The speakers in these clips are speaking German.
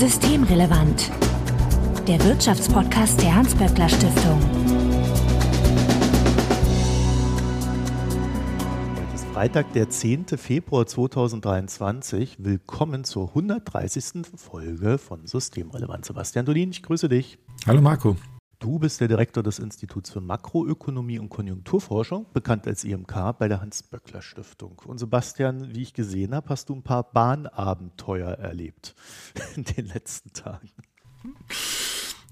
Systemrelevant. Der Wirtschaftspodcast der Hans-Böckler Stiftung. Heute ist Freitag, der 10. Februar 2023. Willkommen zur 130. Folge von Systemrelevant. Sebastian Dolin, ich grüße dich. Hallo Marco. Du bist der Direktor des Instituts für Makroökonomie und Konjunkturforschung, bekannt als IMK bei der Hans-Böckler Stiftung. Und Sebastian, wie ich gesehen habe, hast du ein paar Bahnabenteuer erlebt in den letzten Tagen.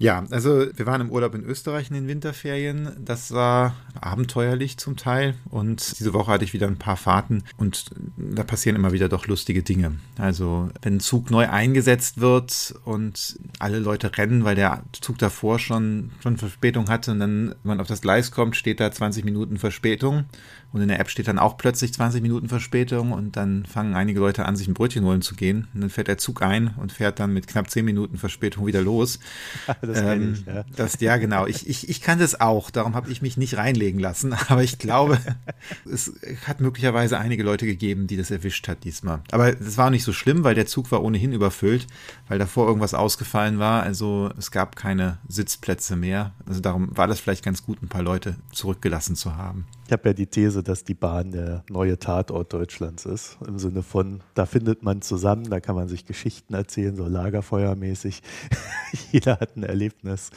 Ja, also wir waren im Urlaub in Österreich in den Winterferien. Das war abenteuerlich zum Teil. Und diese Woche hatte ich wieder ein paar Fahrten und da passieren immer wieder doch lustige Dinge. Also wenn ein Zug neu eingesetzt wird und alle Leute rennen, weil der Zug davor schon, schon Verspätung hatte und dann, wenn man auf das Gleis kommt, steht da 20 Minuten Verspätung. Und in der App steht dann auch plötzlich 20 Minuten Verspätung und dann fangen einige Leute an, sich ein Brötchen holen zu gehen. Und dann fährt der Zug ein und fährt dann mit knapp 10 Minuten Verspätung wieder los. das ähm, ich, ja. Das, ja, genau. Ich, ich, ich kann das auch. Darum habe ich mich nicht reinlegen lassen. Aber ich glaube, es hat möglicherweise einige Leute gegeben, die das erwischt hat diesmal. Aber es war nicht so schlimm, weil der Zug war ohnehin überfüllt, weil davor irgendwas ausgefallen war. Also es gab keine Sitzplätze mehr. Also darum war das vielleicht ganz gut, ein paar Leute zurückgelassen zu haben. Ich habe ja die These, dass die Bahn der neue Tatort Deutschlands ist. Im Sinne von, da findet man zusammen, da kann man sich Geschichten erzählen, so lagerfeuermäßig. Jeder hat ein Erlebnis.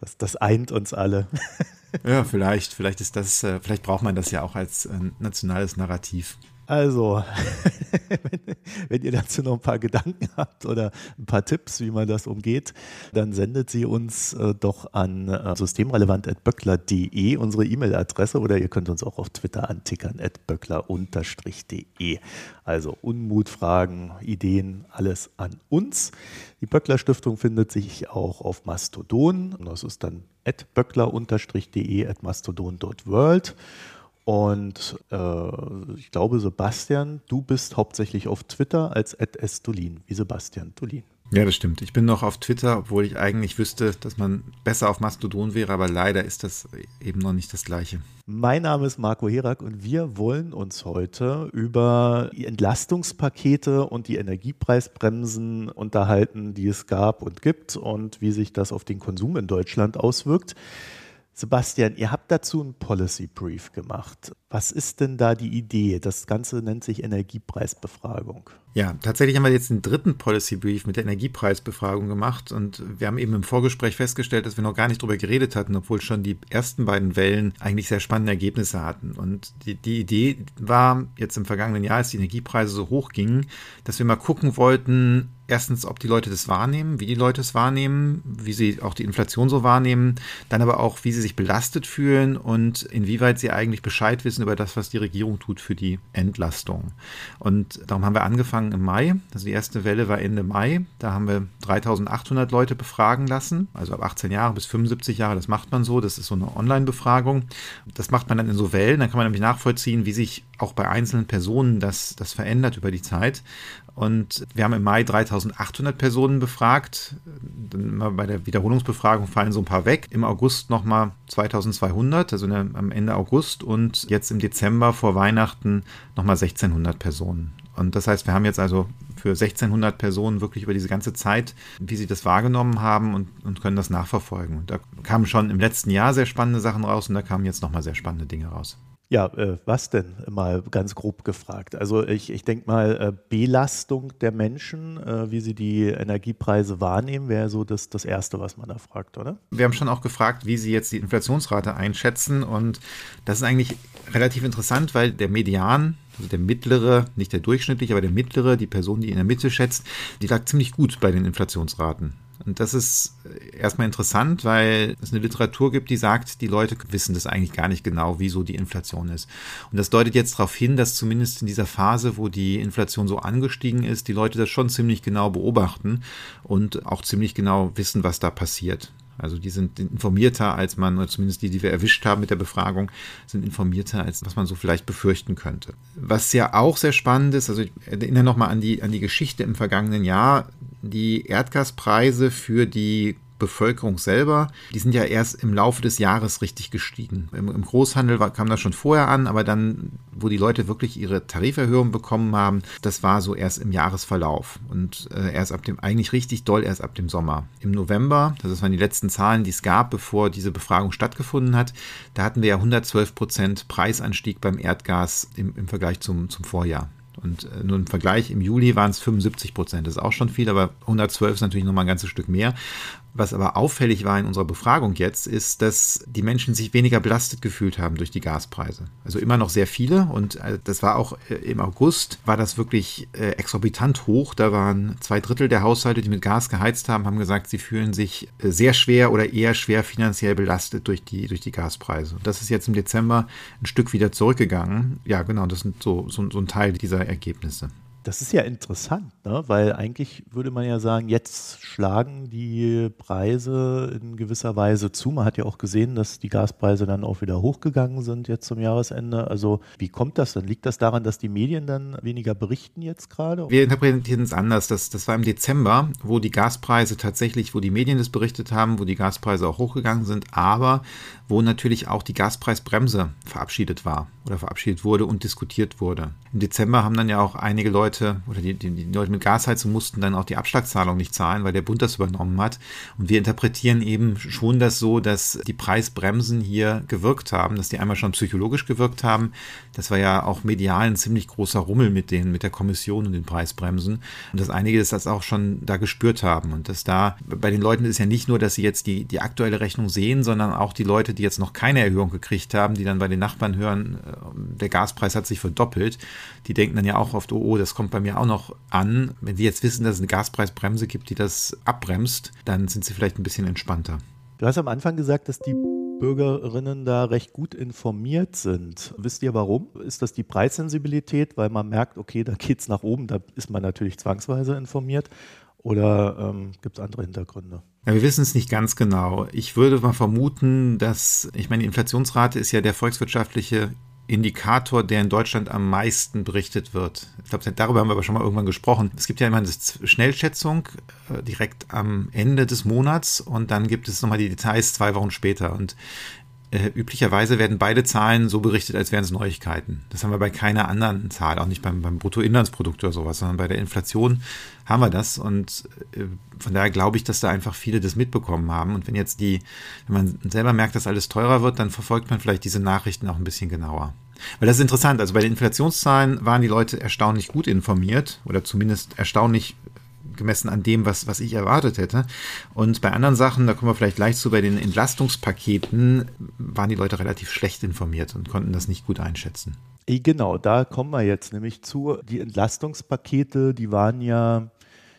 Das, das eint uns alle. ja, vielleicht. Vielleicht ist das, äh, vielleicht braucht man das ja auch als äh, nationales Narrativ. Also, wenn, wenn, ihr dazu noch ein paar Gedanken habt oder ein paar Tipps, wie man das umgeht, dann sendet sie uns äh, doch an äh, systemrelevant.böckler.de, unsere E-Mail-Adresse, oder ihr könnt uns auch auf Twitter antickern, böckler-de. Also Unmut, Fragen, Ideen, alles an uns. Die Böckler Stiftung findet sich auch auf Mastodon. Das ist dann böckler-de, at mastodon.world. Und äh, ich glaube, Sebastian, du bist hauptsächlich auf Twitter als @estolin, wie Sebastian Dolin. Ja, das stimmt. Ich bin noch auf Twitter, obwohl ich eigentlich wüsste, dass man besser auf Mastodon wäre, aber leider ist das eben noch nicht das Gleiche. Mein Name ist Marco Herak und wir wollen uns heute über die Entlastungspakete und die Energiepreisbremsen unterhalten, die es gab und gibt und wie sich das auf den Konsum in Deutschland auswirkt. Sebastian, ihr habt dazu einen Policy Brief gemacht. Was ist denn da die Idee? Das Ganze nennt sich Energiepreisbefragung. Ja, tatsächlich haben wir jetzt den dritten Policy Brief mit der Energiepreisbefragung gemacht und wir haben eben im Vorgespräch festgestellt, dass wir noch gar nicht darüber geredet hatten, obwohl schon die ersten beiden Wellen eigentlich sehr spannende Ergebnisse hatten. Und die, die Idee war jetzt im vergangenen Jahr, als die Energiepreise so hoch gingen, dass wir mal gucken wollten, erstens, ob die Leute das wahrnehmen, wie die Leute es wahrnehmen, wie sie auch die Inflation so wahrnehmen, dann aber auch, wie sie sich belastet fühlen und inwieweit sie eigentlich Bescheid wissen über das, was die Regierung tut für die Entlastung. Und darum haben wir angefangen, angefangen im Mai. Also die erste Welle war Ende Mai. Da haben wir 3800 Leute befragen lassen, also ab 18 Jahre bis 75 Jahre. Das macht man so. Das ist so eine Online-Befragung. Das macht man dann in so Wellen. Dann kann man nämlich nachvollziehen, wie sich auch bei einzelnen Personen das, das verändert über die Zeit. Und wir haben im Mai 3800 Personen befragt. Dann bei der Wiederholungsbefragung fallen so ein paar weg. Im August nochmal 2200, also am Ende August. Und jetzt im Dezember vor Weihnachten nochmal 1600 Personen. Und das heißt, wir haben jetzt also für 1600 Personen wirklich über diese ganze Zeit, wie sie das wahrgenommen haben und, und können das nachverfolgen. Und da kamen schon im letzten Jahr sehr spannende Sachen raus und da kamen jetzt nochmal sehr spannende Dinge raus. Ja, äh, was denn mal ganz grob gefragt? Also ich, ich denke mal, äh, Belastung der Menschen, äh, wie sie die Energiepreise wahrnehmen, wäre so das, das Erste, was man da fragt, oder? Wir haben schon auch gefragt, wie sie jetzt die Inflationsrate einschätzen und das ist eigentlich relativ interessant, weil der Median also der mittlere, nicht der durchschnittliche, aber der mittlere, die Person, die in der Mitte schätzt, die lag ziemlich gut bei den Inflationsraten. Und das ist erstmal interessant, weil es eine Literatur gibt, die sagt, die Leute wissen das eigentlich gar nicht genau, wieso die Inflation ist. Und das deutet jetzt darauf hin, dass zumindest in dieser Phase, wo die Inflation so angestiegen ist, die Leute das schon ziemlich genau beobachten und auch ziemlich genau wissen, was da passiert. Also die sind informierter als man, oder zumindest die, die wir erwischt haben mit der Befragung, sind informierter als was man so vielleicht befürchten könnte. Was ja auch sehr spannend ist, also ich erinnere nochmal an die, an die Geschichte im vergangenen Jahr, die Erdgaspreise für die Bevölkerung selber, die sind ja erst im Laufe des Jahres richtig gestiegen. Im, im Großhandel war, kam das schon vorher an, aber dann, wo die Leute wirklich ihre Tariferhöhung bekommen haben, das war so erst im Jahresverlauf und äh, erst ab dem, eigentlich richtig doll erst ab dem Sommer. Im November, das waren die letzten Zahlen, die es gab, bevor diese Befragung stattgefunden hat, da hatten wir ja 112 Prozent Preisanstieg beim Erdgas im, im Vergleich zum, zum Vorjahr. Und äh, nur im Vergleich, im Juli waren es 75 Prozent. Das ist auch schon viel, aber 112 ist natürlich nochmal ein ganzes Stück mehr. Was aber auffällig war in unserer Befragung jetzt, ist, dass die Menschen sich weniger belastet gefühlt haben durch die Gaspreise. Also immer noch sehr viele und äh, das war auch äh, im August, war das wirklich äh, exorbitant hoch. Da waren zwei Drittel der Haushalte, die mit Gas geheizt haben, haben gesagt, sie fühlen sich sehr schwer oder eher schwer finanziell belastet durch die, durch die Gaspreise. Und das ist jetzt im Dezember ein Stück wieder zurückgegangen. Ja, genau, das sind so, so, so ein Teil dieser Ergebnisse. Das ist ja interessant, ne? weil eigentlich würde man ja sagen, jetzt schlagen die Preise in gewisser Weise zu. Man hat ja auch gesehen, dass die Gaspreise dann auch wieder hochgegangen sind jetzt zum Jahresende. Also wie kommt das denn? Liegt das daran, dass die Medien dann weniger berichten jetzt gerade? Wir interpretieren es anders. Das, das war im Dezember, wo die Gaspreise tatsächlich, wo die Medien das berichtet haben, wo die Gaspreise auch hochgegangen sind, aber wo natürlich auch die Gaspreisbremse verabschiedet war oder verabschiedet wurde und diskutiert wurde. Im Dezember haben dann ja auch einige Leute oder die, die, die Leute mit Gasheizung mussten dann auch die Abschlagszahlung nicht zahlen, weil der Bund das übernommen hat. Und wir interpretieren eben schon das so, dass die Preisbremsen hier gewirkt haben, dass die einmal schon psychologisch gewirkt haben. Das war ja auch medial ein ziemlich großer Rummel mit denen, mit der Kommission und den Preisbremsen. Und dass einige das auch schon da gespürt haben. Und dass da bei den Leuten ist ja nicht nur, dass sie jetzt die, die aktuelle Rechnung sehen, sondern auch die Leute, die jetzt noch keine Erhöhung gekriegt haben, die dann bei den Nachbarn hören, äh, der Gaspreis hat sich verdoppelt, die denken dann ja auch oft, oh, oh, das kommt bei mir auch noch an. Wenn sie jetzt wissen, dass es eine Gaspreisbremse gibt, die das abbremst, dann sind sie vielleicht ein bisschen entspannter. Du hast am Anfang gesagt, dass die Bürgerinnen da recht gut informiert sind. Wisst ihr warum? Ist das die Preissensibilität, weil man merkt, okay, da geht es nach oben, da ist man natürlich zwangsweise informiert? Oder ähm, gibt es andere Hintergründe? Ja, wir wissen es nicht ganz genau. Ich würde mal vermuten, dass, ich meine, die Inflationsrate ist ja der volkswirtschaftliche Indikator, der in Deutschland am meisten berichtet wird. Ich glaube, darüber haben wir aber schon mal irgendwann gesprochen. Es gibt ja immer eine Schnellschätzung äh, direkt am Ende des Monats und dann gibt es nochmal die Details zwei Wochen später. Und äh, üblicherweise werden beide Zahlen so berichtet, als wären es Neuigkeiten. Das haben wir bei keiner anderen Zahl, auch nicht beim, beim Bruttoinlandsprodukt oder sowas, sondern bei der Inflation haben wir das. Und äh, von daher glaube ich, dass da einfach viele das mitbekommen haben. Und wenn jetzt die, wenn man selber merkt, dass alles teurer wird, dann verfolgt man vielleicht diese Nachrichten auch ein bisschen genauer. Weil das ist interessant. Also bei den Inflationszahlen waren die Leute erstaunlich gut informiert oder zumindest erstaunlich gemessen an dem, was, was ich erwartet hätte. Und bei anderen Sachen, da kommen wir vielleicht gleich zu, bei den Entlastungspaketen waren die Leute relativ schlecht informiert und konnten das nicht gut einschätzen. Genau, da kommen wir jetzt nämlich zu. Die Entlastungspakete, die waren ja,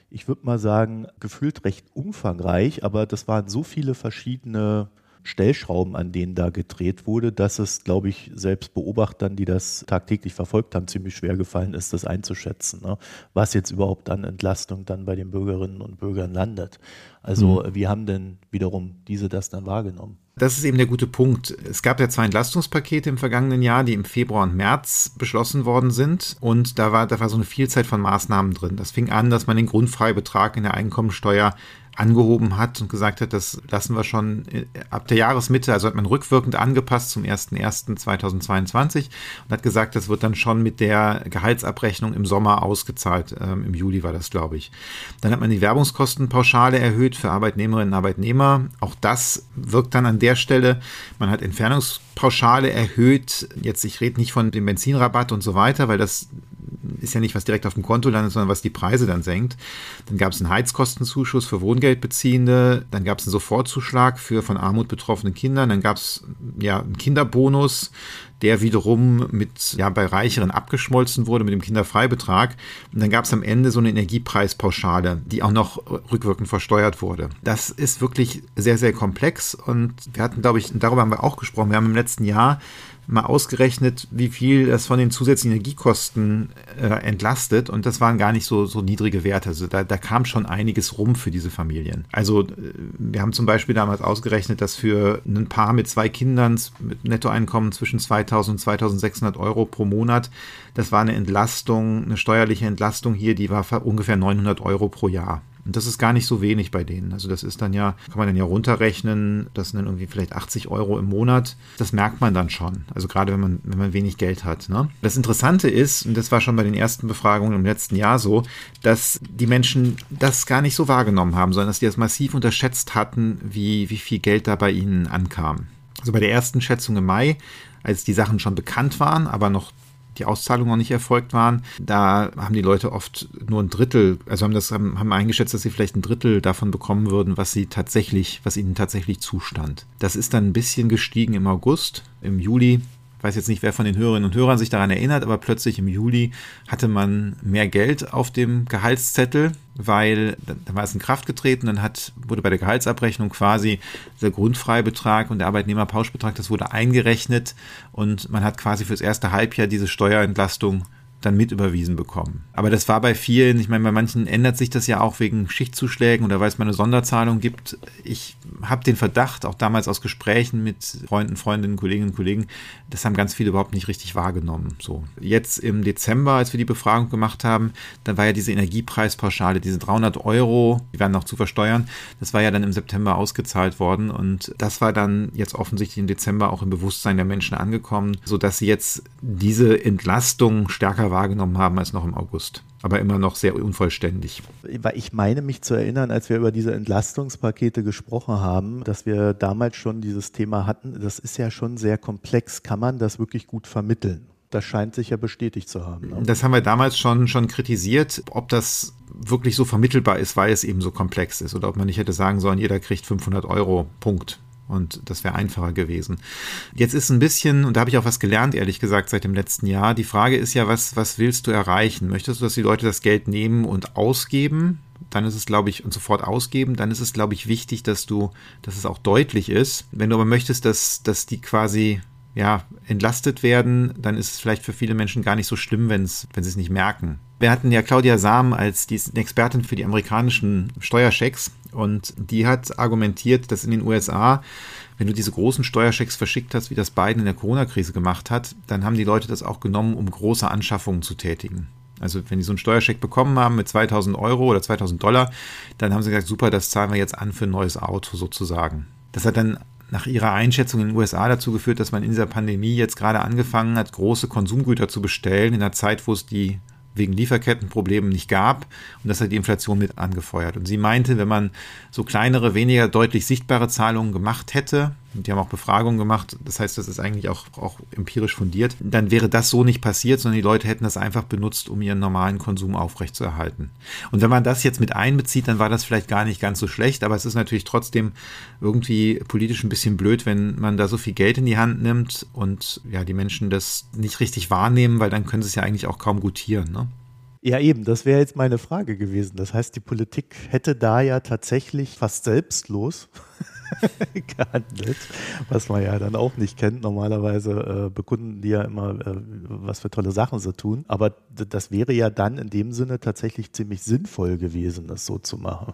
ich würde mal sagen, gefühlt recht umfangreich, aber das waren so viele verschiedene Stellschrauben, an denen da gedreht wurde, dass es, glaube ich, selbst Beobachtern, die das tagtäglich verfolgt haben, ziemlich schwer gefallen ist, das einzuschätzen, ne? was jetzt überhaupt an Entlastung dann bei den Bürgerinnen und Bürgern landet. Also mhm. wie haben denn wiederum diese das dann wahrgenommen? Das ist eben der gute Punkt. Es gab ja zwei Entlastungspakete im vergangenen Jahr, die im Februar und März beschlossen worden sind. Und da war, da war so eine Vielzahl von Maßnahmen drin. Das fing an, dass man den Grundfreibetrag in der Einkommensteuer angehoben hat und gesagt hat, das lassen wir schon äh, ab der Jahresmitte, also hat man rückwirkend angepasst zum 01.01.2022 und hat gesagt, das wird dann schon mit der Gehaltsabrechnung im Sommer ausgezahlt. Ähm, Im Juli war das, glaube ich. Dann hat man die Werbungskostenpauschale erhöht für Arbeitnehmerinnen und Arbeitnehmer. Auch das wirkt dann an der Stelle. Man hat Entfernungspauschale erhöht. Jetzt, ich rede nicht von dem Benzinrabatt und so weiter, weil das ist ja nicht, was direkt auf dem Konto landet, sondern was die Preise dann senkt. Dann gab es einen Heizkostenzuschuss für Wohngeldbeziehende, dann gab es einen Sofortzuschlag für von Armut betroffene Kinder, dann gab es ja einen Kinderbonus, der wiederum mit, ja, bei Reicheren abgeschmolzen wurde mit dem Kinderfreibetrag. Und dann gab es am Ende so eine Energiepreispauschale, die auch noch rückwirkend versteuert wurde. Das ist wirklich sehr, sehr komplex und wir hatten, glaube ich, darüber haben wir auch gesprochen. Wir haben im letzten Jahr mal ausgerechnet, wie viel das von den zusätzlichen Energiekosten äh, entlastet und das waren gar nicht so, so niedrige Werte. Also da, da kam schon einiges rum für diese Familien. Also äh, wir haben zum Beispiel damals ausgerechnet, dass für ein Paar mit zwei Kindern mit Nettoeinkommen zwischen 2000 und 2600 Euro pro Monat, das war eine Entlastung, eine steuerliche Entlastung hier, die war ungefähr 900 Euro pro Jahr. Und das ist gar nicht so wenig bei denen. Also das ist dann ja, kann man dann ja runterrechnen, das sind dann irgendwie vielleicht 80 Euro im Monat. Das merkt man dann schon. Also gerade wenn man, wenn man wenig Geld hat. Ne? Das Interessante ist, und das war schon bei den ersten Befragungen im letzten Jahr so, dass die Menschen das gar nicht so wahrgenommen haben, sondern dass die das massiv unterschätzt hatten, wie, wie viel Geld da bei ihnen ankam. Also bei der ersten Schätzung im Mai, als die Sachen schon bekannt waren, aber noch die Auszahlungen noch nicht erfolgt waren, da haben die Leute oft nur ein Drittel, also haben das haben, eingeschätzt, dass sie vielleicht ein Drittel davon bekommen würden, was sie tatsächlich, was ihnen tatsächlich zustand. Das ist dann ein bisschen gestiegen im August, im Juli weiß jetzt nicht, wer von den Hörerinnen und Hörern sich daran erinnert, aber plötzlich im Juli hatte man mehr Geld auf dem Gehaltszettel, weil da war es in Kraft getreten, dann hat, wurde bei der Gehaltsabrechnung quasi der Grundfreibetrag und der Arbeitnehmerpauschbetrag, das wurde eingerechnet und man hat quasi fürs erste Halbjahr diese Steuerentlastung dann mit überwiesen bekommen. Aber das war bei vielen, ich meine, bei manchen ändert sich das ja auch wegen Schichtzuschlägen oder weil es mal eine Sonderzahlung gibt. Ich habe den Verdacht, auch damals aus Gesprächen mit Freunden, Freundinnen, Kolleginnen und Kollegen, das haben ganz viele überhaupt nicht richtig wahrgenommen. So. Jetzt im Dezember, als wir die Befragung gemacht haben, dann war ja diese Energiepreispauschale, diese 300 Euro, die werden noch zu versteuern, das war ja dann im September ausgezahlt worden und das war dann jetzt offensichtlich im Dezember auch im Bewusstsein der Menschen angekommen, sodass sie jetzt diese Entlastung stärker wahrgenommen haben als noch im August. Aber immer noch sehr unvollständig. Weil ich meine mich zu erinnern, als wir über diese Entlastungspakete gesprochen haben, dass wir damals schon dieses Thema hatten. Das ist ja schon sehr komplex. Kann man das wirklich gut vermitteln? Das scheint sich ja bestätigt zu haben. Ne? Das haben wir damals schon, schon kritisiert, ob das wirklich so vermittelbar ist, weil es eben so komplex ist. Oder ob man nicht hätte sagen sollen, jeder kriegt 500 Euro, Punkt und das wäre einfacher gewesen. Jetzt ist ein bisschen, und da habe ich auch was gelernt, ehrlich gesagt, seit dem letzten Jahr. Die Frage ist ja, was, was willst du erreichen? Möchtest du, dass die Leute das Geld nehmen und ausgeben? Dann ist es, glaube ich, und sofort ausgeben. Dann ist es, glaube ich, wichtig, dass du, dass es auch deutlich ist. Wenn du aber möchtest, dass, dass die quasi ja, entlastet werden, dann ist es vielleicht für viele Menschen gar nicht so schlimm, wenn sie es nicht merken. Wir hatten ja Claudia Sam als die Expertin für die amerikanischen Steuerschecks und die hat argumentiert, dass in den USA, wenn du diese großen Steuerschecks verschickt hast, wie das Biden in der Corona-Krise gemacht hat, dann haben die Leute das auch genommen, um große Anschaffungen zu tätigen. Also wenn die so einen Steuerscheck bekommen haben mit 2000 Euro oder 2000 Dollar, dann haben sie gesagt, super, das zahlen wir jetzt an für ein neues Auto sozusagen. Das hat dann nach ihrer Einschätzung in den USA dazu geführt, dass man in dieser Pandemie jetzt gerade angefangen hat, große Konsumgüter zu bestellen, in einer Zeit, wo es die wegen Lieferkettenproblemen nicht gab. Und das hat die Inflation mit angefeuert. Und sie meinte, wenn man so kleinere, weniger deutlich sichtbare Zahlungen gemacht hätte, die haben auch Befragungen gemacht, das heißt, das ist eigentlich auch, auch empirisch fundiert, dann wäre das so nicht passiert, sondern die Leute hätten das einfach benutzt, um ihren normalen Konsum aufrechtzuerhalten. Und wenn man das jetzt mit einbezieht, dann war das vielleicht gar nicht ganz so schlecht, aber es ist natürlich trotzdem irgendwie politisch ein bisschen blöd, wenn man da so viel Geld in die Hand nimmt und ja, die Menschen das nicht richtig wahrnehmen, weil dann können sie es ja eigentlich auch kaum gutieren. Ne? Ja, eben, das wäre jetzt meine Frage gewesen. Das heißt, die Politik hätte da ja tatsächlich fast selbstlos gehandelt, was man ja dann auch nicht kennt. Normalerweise äh, bekunden die ja immer, äh, was für tolle Sachen sie tun. Aber das wäre ja dann in dem Sinne tatsächlich ziemlich sinnvoll gewesen, das so zu machen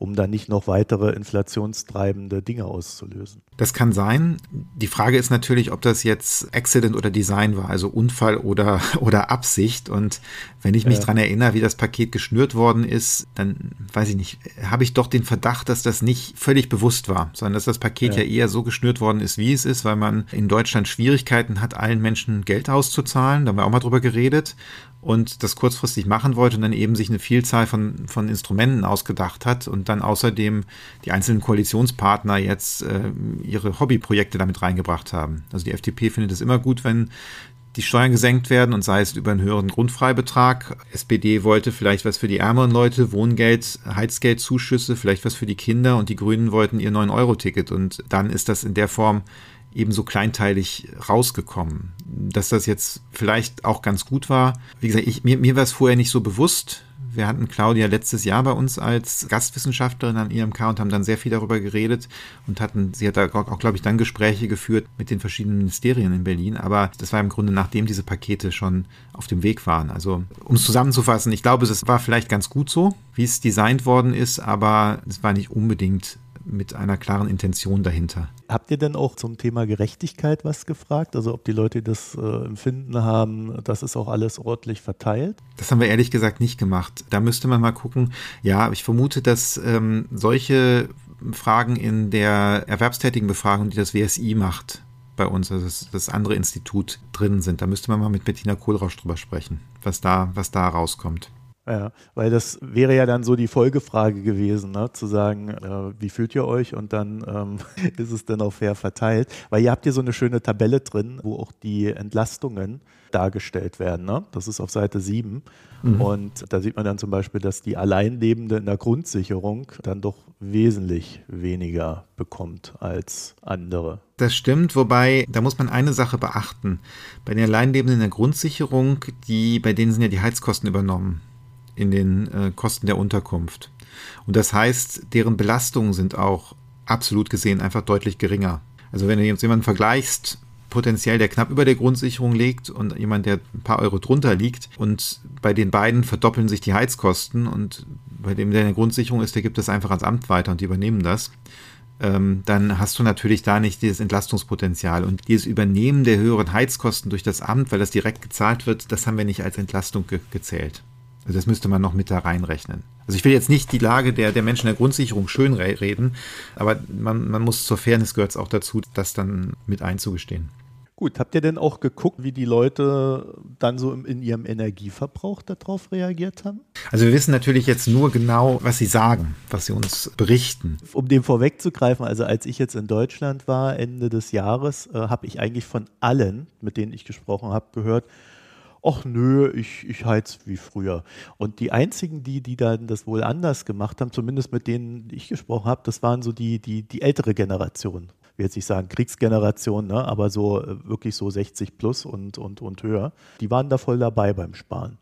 um dann nicht noch weitere inflationstreibende Dinge auszulösen. Das kann sein. Die Frage ist natürlich, ob das jetzt Accident oder Design war, also Unfall oder, oder Absicht. Und wenn ich mich ja. dran erinnere, wie das Paket geschnürt worden ist, dann weiß ich nicht, habe ich doch den Verdacht, dass das nicht völlig bewusst war, sondern dass das Paket ja. ja eher so geschnürt worden ist, wie es ist, weil man in Deutschland Schwierigkeiten hat, allen Menschen Geld auszuzahlen. Da haben wir auch mal drüber geredet und das kurzfristig machen wollte und dann eben sich eine Vielzahl von, von Instrumenten ausgedacht hat und dann außerdem die einzelnen Koalitionspartner jetzt äh, ihre Hobbyprojekte damit reingebracht haben. Also die FDP findet es immer gut, wenn die Steuern gesenkt werden und sei es über einen höheren Grundfreibetrag. SPD wollte vielleicht was für die ärmeren Leute, Wohngeld, Heizgeldzuschüsse, vielleicht was für die Kinder und die Grünen wollten ihr 9-Euro-Ticket und dann ist das in der Form ebenso kleinteilig rausgekommen. Dass das jetzt vielleicht auch ganz gut war. Wie gesagt, ich, mir, mir war es vorher nicht so bewusst. Wir hatten Claudia letztes Jahr bei uns als Gastwissenschaftlerin am IMK und haben dann sehr viel darüber geredet und hatten, sie hat da auch, glaube ich, dann Gespräche geführt mit den verschiedenen Ministerien in Berlin. Aber das war im Grunde, nachdem diese Pakete schon auf dem Weg waren. Also, um es zusammenzufassen, ich glaube, es war vielleicht ganz gut so, wie es designt worden ist, aber es war nicht unbedingt mit einer klaren Intention dahinter. Habt ihr denn auch zum Thema Gerechtigkeit was gefragt? Also ob die Leute das äh, Empfinden haben, das ist auch alles ordentlich verteilt? Das haben wir ehrlich gesagt nicht gemacht. Da müsste man mal gucken. Ja, ich vermute, dass ähm, solche Fragen in der erwerbstätigen Befragung, die das WSI macht, bei uns, also das, das andere Institut drin sind. Da müsste man mal mit Bettina Kohlrausch drüber sprechen, was da, was da rauskommt. Ja, weil das wäre ja dann so die Folgefrage gewesen, ne? zu sagen, äh, wie fühlt ihr euch und dann ähm, ist es dann auch fair verteilt. Weil ihr habt hier so eine schöne Tabelle drin, wo auch die Entlastungen dargestellt werden. Ne? Das ist auf Seite 7. Mhm. Und da sieht man dann zum Beispiel, dass die Alleinlebende in der Grundsicherung dann doch wesentlich weniger bekommt als andere. Das stimmt, wobei, da muss man eine Sache beachten. Bei den Alleinlebenden in der Grundsicherung, die, bei denen sind ja die Heizkosten übernommen in den äh, Kosten der Unterkunft. Und das heißt, deren Belastungen sind auch absolut gesehen einfach deutlich geringer. Also wenn du jetzt jemanden vergleichst, potenziell der knapp über der Grundsicherung liegt und jemand, der ein paar Euro drunter liegt und bei den beiden verdoppeln sich die Heizkosten und bei dem, der in der Grundsicherung ist, der gibt das einfach ans Amt weiter und die übernehmen das ähm, dann hast du natürlich da nicht dieses Entlastungspotenzial. Und dieses Übernehmen der höheren Heizkosten durch das Amt, weil das direkt gezahlt wird, das haben wir nicht als Entlastung ge gezählt. Also das müsste man noch mit da reinrechnen. Also ich will jetzt nicht die Lage der, der Menschen der Grundsicherung schön reden, aber man, man muss zur Fairness gehört es auch dazu, das dann mit einzugestehen. Gut, habt ihr denn auch geguckt, wie die Leute dann so in ihrem Energieverbrauch darauf reagiert haben? Also wir wissen natürlich jetzt nur genau, was sie sagen, was sie uns berichten. Um dem vorwegzugreifen, also als ich jetzt in Deutschland war, Ende des Jahres, äh, habe ich eigentlich von allen, mit denen ich gesprochen habe, gehört, ach nö, ich, ich heiz wie früher. Und die einzigen, die, die dann das wohl anders gemacht haben, zumindest mit denen ich gesprochen habe, das waren so die, die, die ältere Generation. Ich jetzt nicht sagen Kriegsgeneration, ne, aber so äh, wirklich so 60 plus und, und, und höher. Die waren da voll dabei beim Sparen.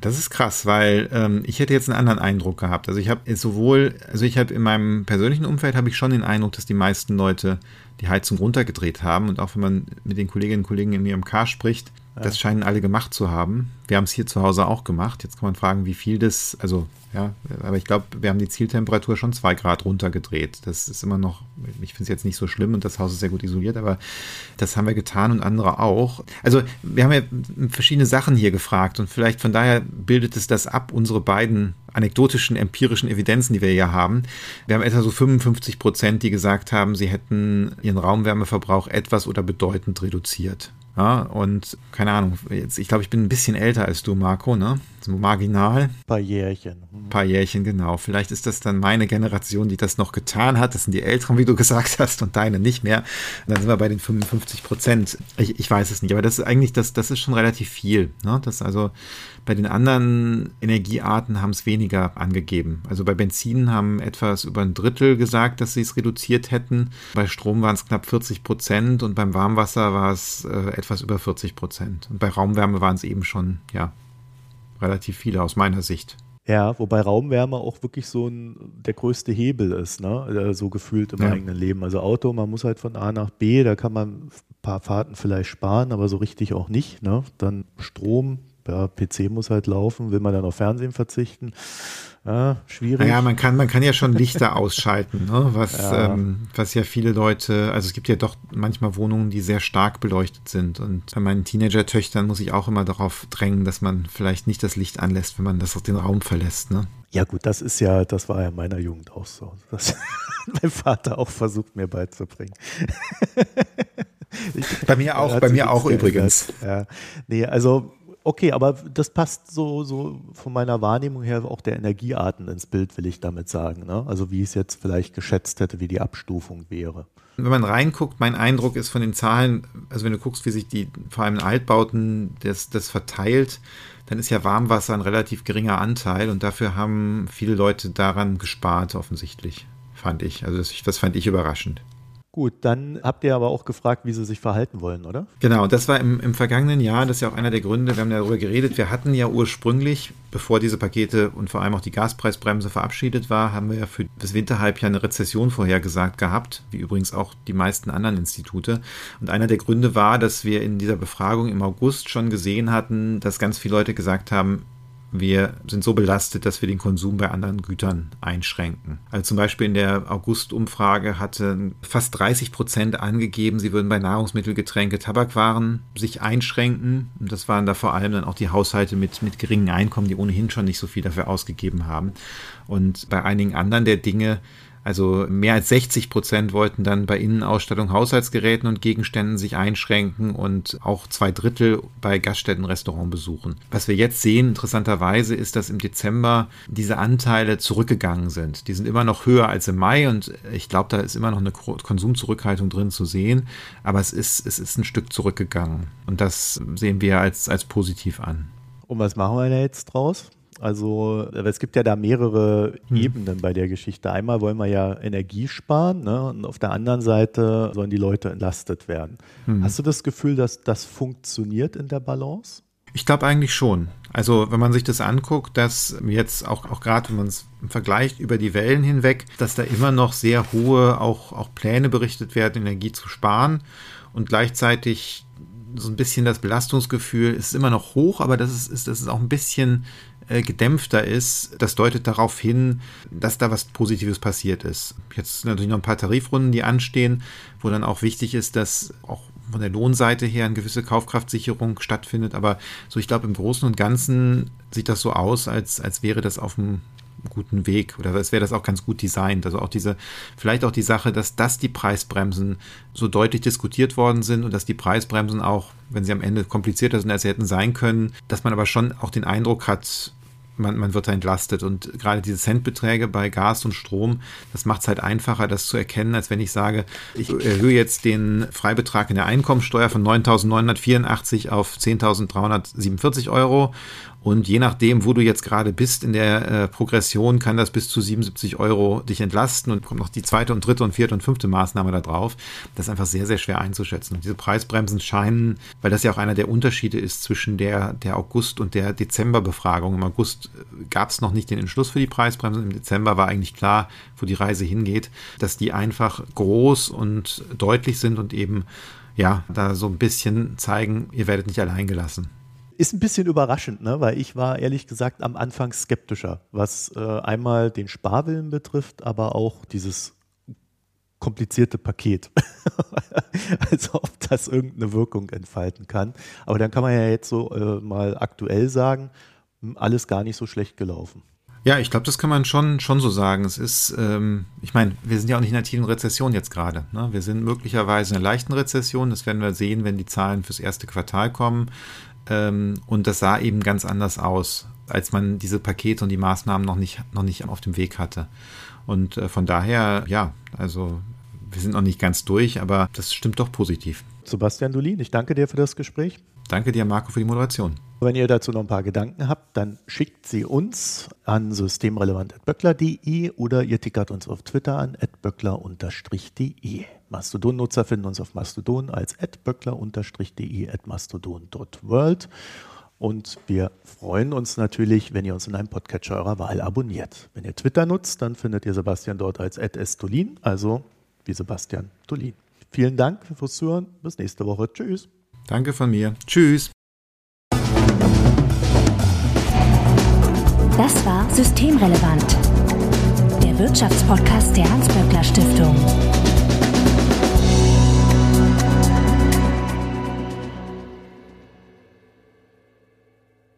Das ist krass, weil ähm, ich hätte jetzt einen anderen Eindruck gehabt. Also ich habe sowohl, also ich habe in meinem persönlichen Umfeld habe ich schon den Eindruck, dass die meisten Leute die Heizung runtergedreht haben und auch wenn man mit den Kolleginnen und Kollegen in ihrem Car spricht, das scheinen alle gemacht zu haben. Wir haben es hier zu Hause auch gemacht. Jetzt kann man fragen, wie viel das, also ja, aber ich glaube, wir haben die Zieltemperatur schon zwei Grad runtergedreht. Das ist immer noch, ich finde es jetzt nicht so schlimm und das Haus ist sehr gut isoliert, aber das haben wir getan und andere auch. Also wir haben ja verschiedene Sachen hier gefragt und vielleicht von daher bildet es das ab, unsere beiden anekdotischen, empirischen Evidenzen, die wir hier haben. Wir haben etwa so 55 Prozent, die gesagt haben, sie hätten ihren Raumwärmeverbrauch etwas oder bedeutend reduziert. Ja, und keine Ahnung, jetzt, ich glaube, ich bin ein bisschen älter als du, Marco, ne? So marginal. Ein paar Jährchen. Ein paar Jährchen, genau. Vielleicht ist das dann meine Generation, die das noch getan hat. Das sind die Älteren, wie du gesagt hast, und deine nicht mehr. Und dann sind wir bei den 55 Prozent. Ich, ich weiß es nicht, aber das ist eigentlich, das, das ist schon relativ viel. Ne? Das also bei den anderen Energiearten haben es weniger angegeben. Also bei Benzin haben etwas über ein Drittel gesagt, dass sie es reduziert hätten. Bei Strom waren es knapp 40 Prozent und beim Warmwasser war es äh, etwas über 40 Prozent. Und bei Raumwärme waren es eben schon, ja, relativ viele aus meiner Sicht. Ja, wobei Raumwärme auch wirklich so ein, der größte Hebel ist, ne? Äh, so gefühlt im ja. eigenen Leben. Also Auto, man muss halt von A nach B, da kann man ein paar Fahrten vielleicht sparen, aber so richtig auch nicht. Ne? Dann Strom, ja, PC muss halt laufen, will man dann auf Fernsehen verzichten. Ja, schwierig. Ja, man kann, man kann ja schon Lichter ausschalten, ne? was, ja. Ähm, was ja viele Leute, also es gibt ja doch manchmal Wohnungen, die sehr stark beleuchtet sind. Und bei meinen Teenager-Töchtern muss ich auch immer darauf drängen, dass man vielleicht nicht das Licht anlässt, wenn man das aus den Raum verlässt. Ne? Ja, gut, das ist ja, das war ja in meiner Jugend auch so. Das hat mein Vater auch versucht, mir beizubringen. Bei mir auch, bei mir auch übrigens. Ja. Nee, also Okay, aber das passt so, so von meiner Wahrnehmung her auch der Energiearten ins Bild, will ich damit sagen. Ne? Also wie ich es jetzt vielleicht geschätzt hätte, wie die Abstufung wäre. Wenn man reinguckt, mein Eindruck ist von den Zahlen, also wenn du guckst, wie sich die vor allem in Altbauten das, das verteilt, dann ist ja Warmwasser ein relativ geringer Anteil und dafür haben viele Leute daran gespart, offensichtlich, fand ich. Also das, das fand ich überraschend. Gut, dann habt ihr aber auch gefragt, wie sie sich verhalten wollen, oder? Genau, das war im, im vergangenen Jahr, das ist ja auch einer der Gründe, wir haben darüber geredet, wir hatten ja ursprünglich, bevor diese Pakete und vor allem auch die Gaspreisbremse verabschiedet war, haben wir ja für das Winterhalbjahr eine Rezession vorhergesagt gehabt, wie übrigens auch die meisten anderen Institute. Und einer der Gründe war, dass wir in dieser Befragung im August schon gesehen hatten, dass ganz viele Leute gesagt haben, wir sind so belastet, dass wir den Konsum bei anderen Gütern einschränken. Also zum Beispiel in der August-Umfrage hatten fast 30 Prozent angegeben, sie würden bei Nahrungsmittel, Getränke, Tabakwaren sich einschränken. Und das waren da vor allem dann auch die Haushalte mit, mit geringen Einkommen, die ohnehin schon nicht so viel dafür ausgegeben haben. Und bei einigen anderen der Dinge also mehr als 60 Prozent wollten dann bei Innenausstattung, Haushaltsgeräten und Gegenständen sich einschränken und auch zwei Drittel bei Gaststätten, Restaurantbesuchen. Was wir jetzt sehen, interessanterweise, ist, dass im Dezember diese Anteile zurückgegangen sind. Die sind immer noch höher als im Mai und ich glaube, da ist immer noch eine Konsumzurückhaltung drin zu sehen, aber es ist, es ist ein Stück zurückgegangen und das sehen wir als, als positiv an. Und was machen wir da jetzt draus? Also es gibt ja da mehrere hm. Ebenen bei der Geschichte. Einmal wollen wir ja Energie sparen ne? und auf der anderen Seite sollen die Leute entlastet werden. Hm. Hast du das Gefühl, dass das funktioniert in der Balance? Ich glaube eigentlich schon. Also wenn man sich das anguckt, dass jetzt auch, auch gerade, wenn man es vergleicht über die Wellen hinweg, dass da immer noch sehr hohe auch, auch Pläne berichtet werden, Energie zu sparen und gleichzeitig so ein bisschen das Belastungsgefühl ist immer noch hoch, aber das ist, ist, das ist auch ein bisschen äh, gedämpfter ist, das deutet darauf hin, dass da was Positives passiert ist. Jetzt natürlich noch ein paar Tarifrunden, die anstehen, wo dann auch wichtig ist, dass auch von der Lohnseite her eine gewisse Kaufkraftsicherung stattfindet. Aber so, ich glaube, im Großen und Ganzen sieht das so aus, als, als wäre das auf dem guten Weg oder es wäre das auch ganz gut designt. Also auch diese, vielleicht auch die Sache, dass das die Preisbremsen so deutlich diskutiert worden sind und dass die Preisbremsen auch, wenn sie am Ende komplizierter sind, als sie hätten sein können, dass man aber schon auch den Eindruck hat, man, man wird da entlastet. Und gerade diese Centbeträge bei Gas und Strom, das macht es halt einfacher, das zu erkennen, als wenn ich sage, ich erhöhe jetzt den Freibetrag in der Einkommensteuer von 9.984 auf 10.347 Euro und je nachdem, wo du jetzt gerade bist in der äh, Progression, kann das bis zu 77 Euro dich entlasten und kommt noch die zweite und dritte und vierte und fünfte Maßnahme da drauf. Das ist einfach sehr, sehr schwer einzuschätzen. Und diese Preisbremsen scheinen, weil das ja auch einer der Unterschiede ist zwischen der, der August- und der Dezemberbefragung. Im August äh, gab es noch nicht den Entschluss für die Preisbremsen. Im Dezember war eigentlich klar, wo die Reise hingeht, dass die einfach groß und deutlich sind und eben ja, da so ein bisschen zeigen, ihr werdet nicht allein gelassen. Ist ein bisschen überraschend, ne? weil ich war ehrlich gesagt am Anfang skeptischer, was äh, einmal den Sparwillen betrifft, aber auch dieses komplizierte Paket. also ob das irgendeine Wirkung entfalten kann. Aber dann kann man ja jetzt so äh, mal aktuell sagen, hm, alles gar nicht so schlecht gelaufen. Ja, ich glaube, das kann man schon, schon so sagen. Es ist, ähm, ich meine, wir sind ja auch nicht in einer tiefen Rezession jetzt gerade. Ne? Wir sind möglicherweise in einer leichten Rezession. Das werden wir sehen, wenn die Zahlen fürs erste Quartal kommen. Ähm, und das sah eben ganz anders aus, als man diese Pakete und die Maßnahmen noch nicht, noch nicht auf dem Weg hatte. Und äh, von daher, ja, also wir sind noch nicht ganz durch, aber das stimmt doch positiv. Sebastian Dulin, ich danke dir für das Gespräch. Danke dir, Marco, für die Moderation. Wenn ihr dazu noch ein paar Gedanken habt, dann schickt sie uns an systemrelevant.böckler.de oder ihr tickert uns auf Twitter an böckler-de. Mastodon-Nutzer finden uns auf Mastodon als böckler-de mastodon.world. Und wir freuen uns natürlich, wenn ihr uns in einem Podcatcher eurer Wahl abonniert. Wenn ihr Twitter nutzt, dann findet ihr Sebastian dort als stolin, also wie Sebastian Dolin. Vielen Dank fürs Zuhören. Bis nächste Woche. Tschüss. Danke von mir. Tschüss. Das war Systemrelevant, der Wirtschaftspodcast der Hans-Böckler Stiftung.